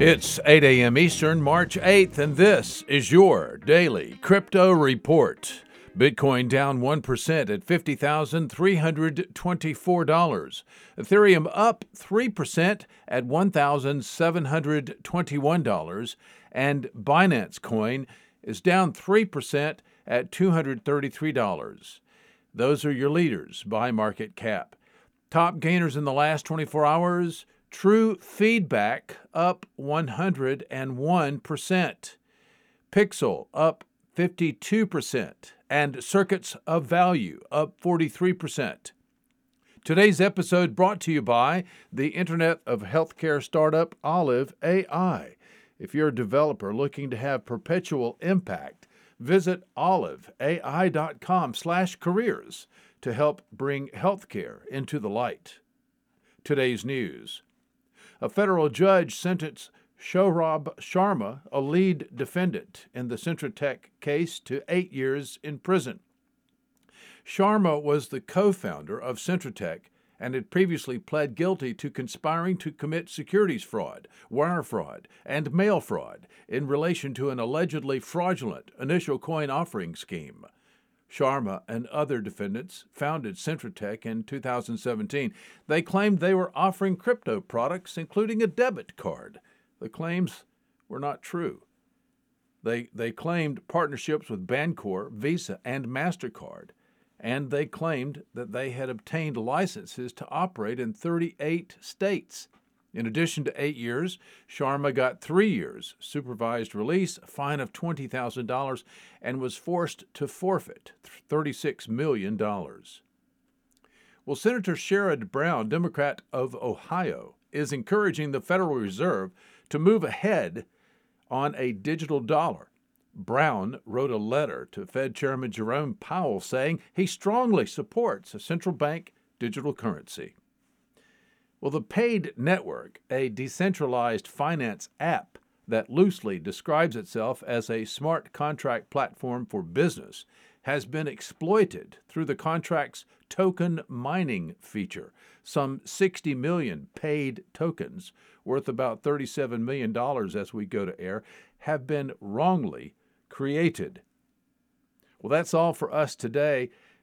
It's 8 a.m. Eastern, March 8th, and this is your daily crypto report. Bitcoin down 1% at $50,324. Ethereum up 3% at $1,721. And Binance Coin is down 3% at $233. Those are your leaders by market cap. Top gainers in the last 24 hours True Feedback up 101%. Pixel up 52%. And Circuits of Value up 43%. Today's episode brought to you by the Internet of Healthcare startup Olive AI. If you're a developer looking to have perpetual impact, visit oliveai.com/careers to help bring healthcare into the light. Today's news. A federal judge sentenced Saurabh Sharma, a lead defendant in the Centra Tech case, to eight years in prison. Sharma was the co founder of Centra Tech and had previously pled guilty to conspiring to commit securities fraud, wire fraud, and mail fraud in relation to an allegedly fraudulent initial coin offering scheme. Sharma and other defendants founded Centra Tech in 2017. They claimed they were offering crypto products, including a debit card. The claims were not true. They, they claimed partnerships with Bancor, Visa, and MasterCard, and they claimed that they had obtained licenses to operate in 38 states. In addition to eight years, Sharma got three years supervised release, a fine of $20,000, and was forced to forfeit $36 million. Well, Senator Sherrod Brown, Democrat of Ohio, is encouraging the Federal Reserve to move ahead on a digital dollar. Brown wrote a letter to Fed Chairman Jerome Powell saying he strongly supports a central bank digital currency. Well, the Paid Network, a decentralized finance app that loosely describes itself as a smart contract platform for business, has been exploited through the contract's token mining feature. Some 60 million paid tokens, worth about $37 million as we go to air, have been wrongly created. Well, that's all for us today.